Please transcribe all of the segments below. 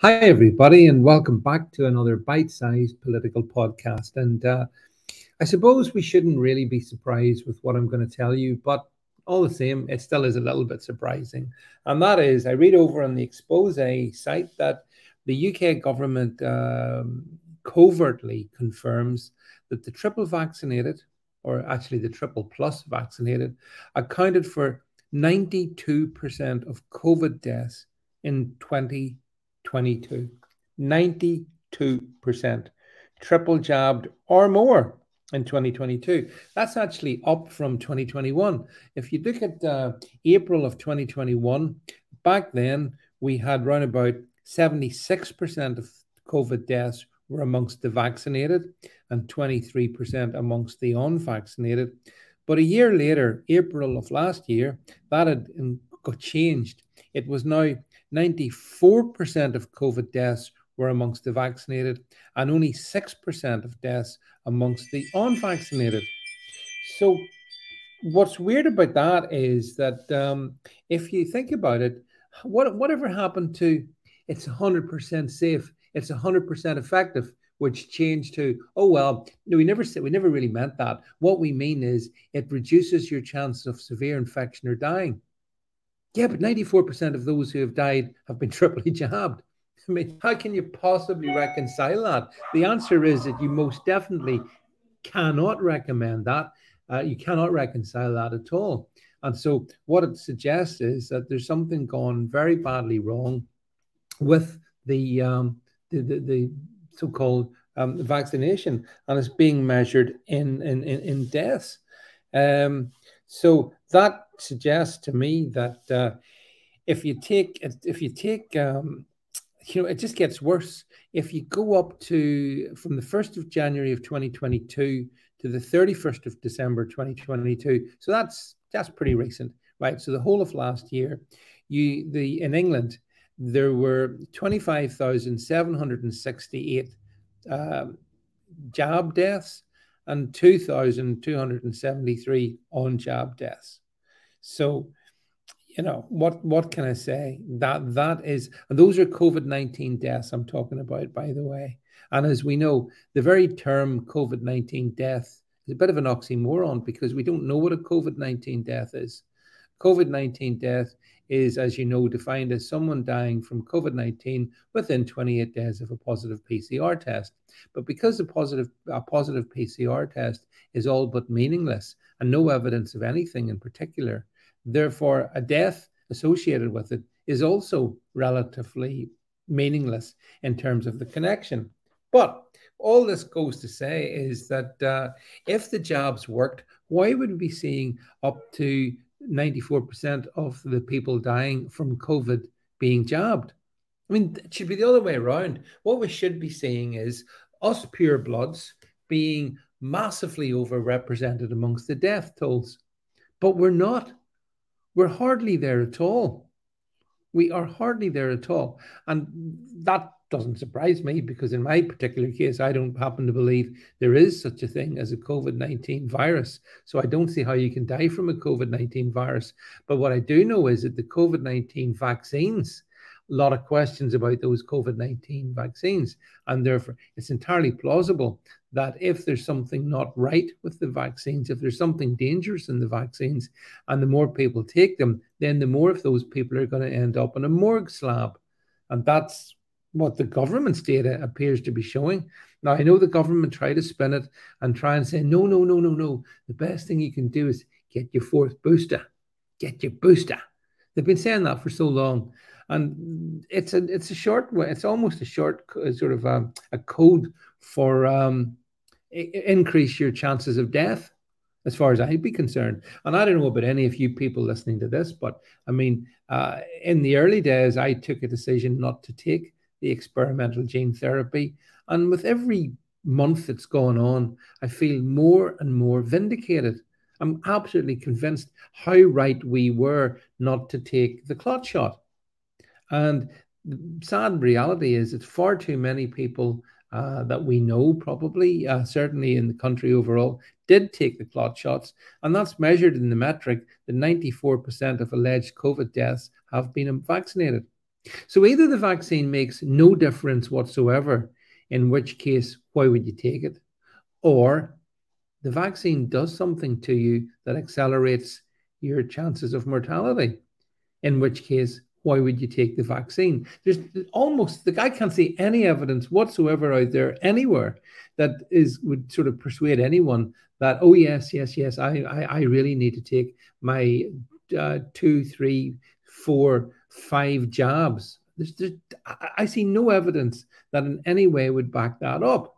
Hi, everybody, and welcome back to another bite sized political podcast. And uh, I suppose we shouldn't really be surprised with what I'm going to tell you, but all the same, it still is a little bit surprising. And that is, I read over on the Exposé site that the UK government um, covertly confirms that the triple vaccinated, or actually the triple plus vaccinated, accounted for 92% of COVID deaths in 2020. 22. 92% triple jabbed or more in 2022. That's actually up from 2021. If you look at uh, April of 2021, back then we had around about 76% of COVID deaths were amongst the vaccinated and 23% amongst the unvaccinated. But a year later, April of last year, that had got changed. It was now 94% of COVID deaths were amongst the vaccinated and only 6% of deaths amongst the unvaccinated. So, what's weird about that is that um, if you think about it, what, whatever happened to it's 100% safe, it's 100% effective, which changed to, oh, well, no, we never said, we never really meant that. What we mean is it reduces your chance of severe infection or dying. Yeah, but 94% of those who have died have been triply jabbed. I mean, how can you possibly reconcile that? The answer is that you most definitely cannot recommend that. Uh, you cannot reconcile that at all. And so, what it suggests is that there's something gone very badly wrong with the um, the, the, the so-called um, vaccination, and it's being measured in in in, deaths. Um, so that suggests to me that uh, if you take if you take um, you know it just gets worse. If you go up to from the 1st of January of 2022 to the 31st of December 2022 so that's that's pretty recent right? So the whole of last year you the in England there were 25,768 um, jab deaths and 2,273 on jab deaths. So, you know, what, what can I say? That that is, and those are COVID 19 deaths I'm talking about, by the way. And as we know, the very term COVID 19 death is a bit of an oxymoron because we don't know what a COVID 19 death is. COVID 19 death is, as you know, defined as someone dying from COVID 19 within 28 days of a positive PCR test. But because a positive, a positive PCR test is all but meaningless and no evidence of anything in particular, therefore, a death associated with it is also relatively meaningless in terms of the connection. But all this goes to say is that uh, if the jobs worked, why would we be seeing up to 94% of the people dying from COVID being jabbed. I mean, it should be the other way around. What we should be seeing is us pure bloods being massively overrepresented amongst the death tolls. But we're not. We're hardly there at all. We are hardly there at all. And that doesn't surprise me because, in my particular case, I don't happen to believe there is such a thing as a COVID 19 virus. So I don't see how you can die from a COVID 19 virus. But what I do know is that the COVID 19 vaccines, a lot of questions about those COVID 19 vaccines. And therefore, it's entirely plausible that if there's something not right with the vaccines, if there's something dangerous in the vaccines, and the more people take them, then the more of those people are going to end up on a morgue slab. And that's what the government's data appears to be showing. Now, I know the government try to spin it and try and say, no, no, no, no, no. The best thing you can do is get your fourth booster. Get your booster. They've been saying that for so long. And it's a it's a short way. It's almost a short sort of a, um, a code for um, increase your chances of death, as far as I'd be concerned. And I don't know about any of you people listening to this, but I mean, uh, in the early days, I took a decision not to take the experimental gene therapy. And with every month that's gone on, I feel more and more vindicated. I'm absolutely convinced how right we were not to take the clot shot. And the sad reality is it's far too many people uh, that we know, probably, uh, certainly in the country overall, did take the clot shots. And that's measured in the metric that 94% of alleged COVID deaths have been vaccinated. So either the vaccine makes no difference whatsoever, in which case, why would you take it? Or the vaccine does something to you that accelerates your chances of mortality, in which case, why would you take the vaccine? There's almost the guy can't see any evidence whatsoever out there anywhere that is would sort of persuade anyone that oh yes yes yes I I, I really need to take my uh, two three four five jabs. There's, there's, I see no evidence that in any way would back that up.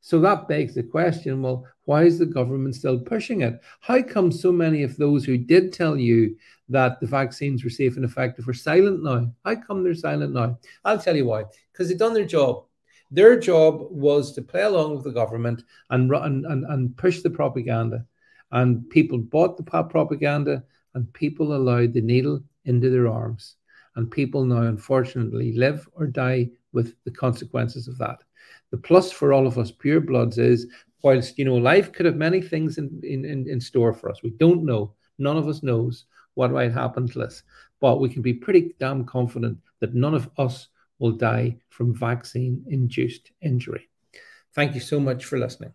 So that begs the question well, why is the government still pushing it? How come so many of those who did tell you that the vaccines were safe and effective are silent now? How come they're silent now? I'll tell you why. Because they've done their job. Their job was to play along with the government and, and, and, and push the propaganda. And people bought the propaganda and people allowed the needle into their arms. And people now, unfortunately, live or die with the consequences of that. The plus for all of us purebloods is, whilst you know life could have many things in, in, in store for us, we don't know. None of us knows what might happen to us, but we can be pretty damn confident that none of us will die from vaccine-induced injury. Thank you so much for listening.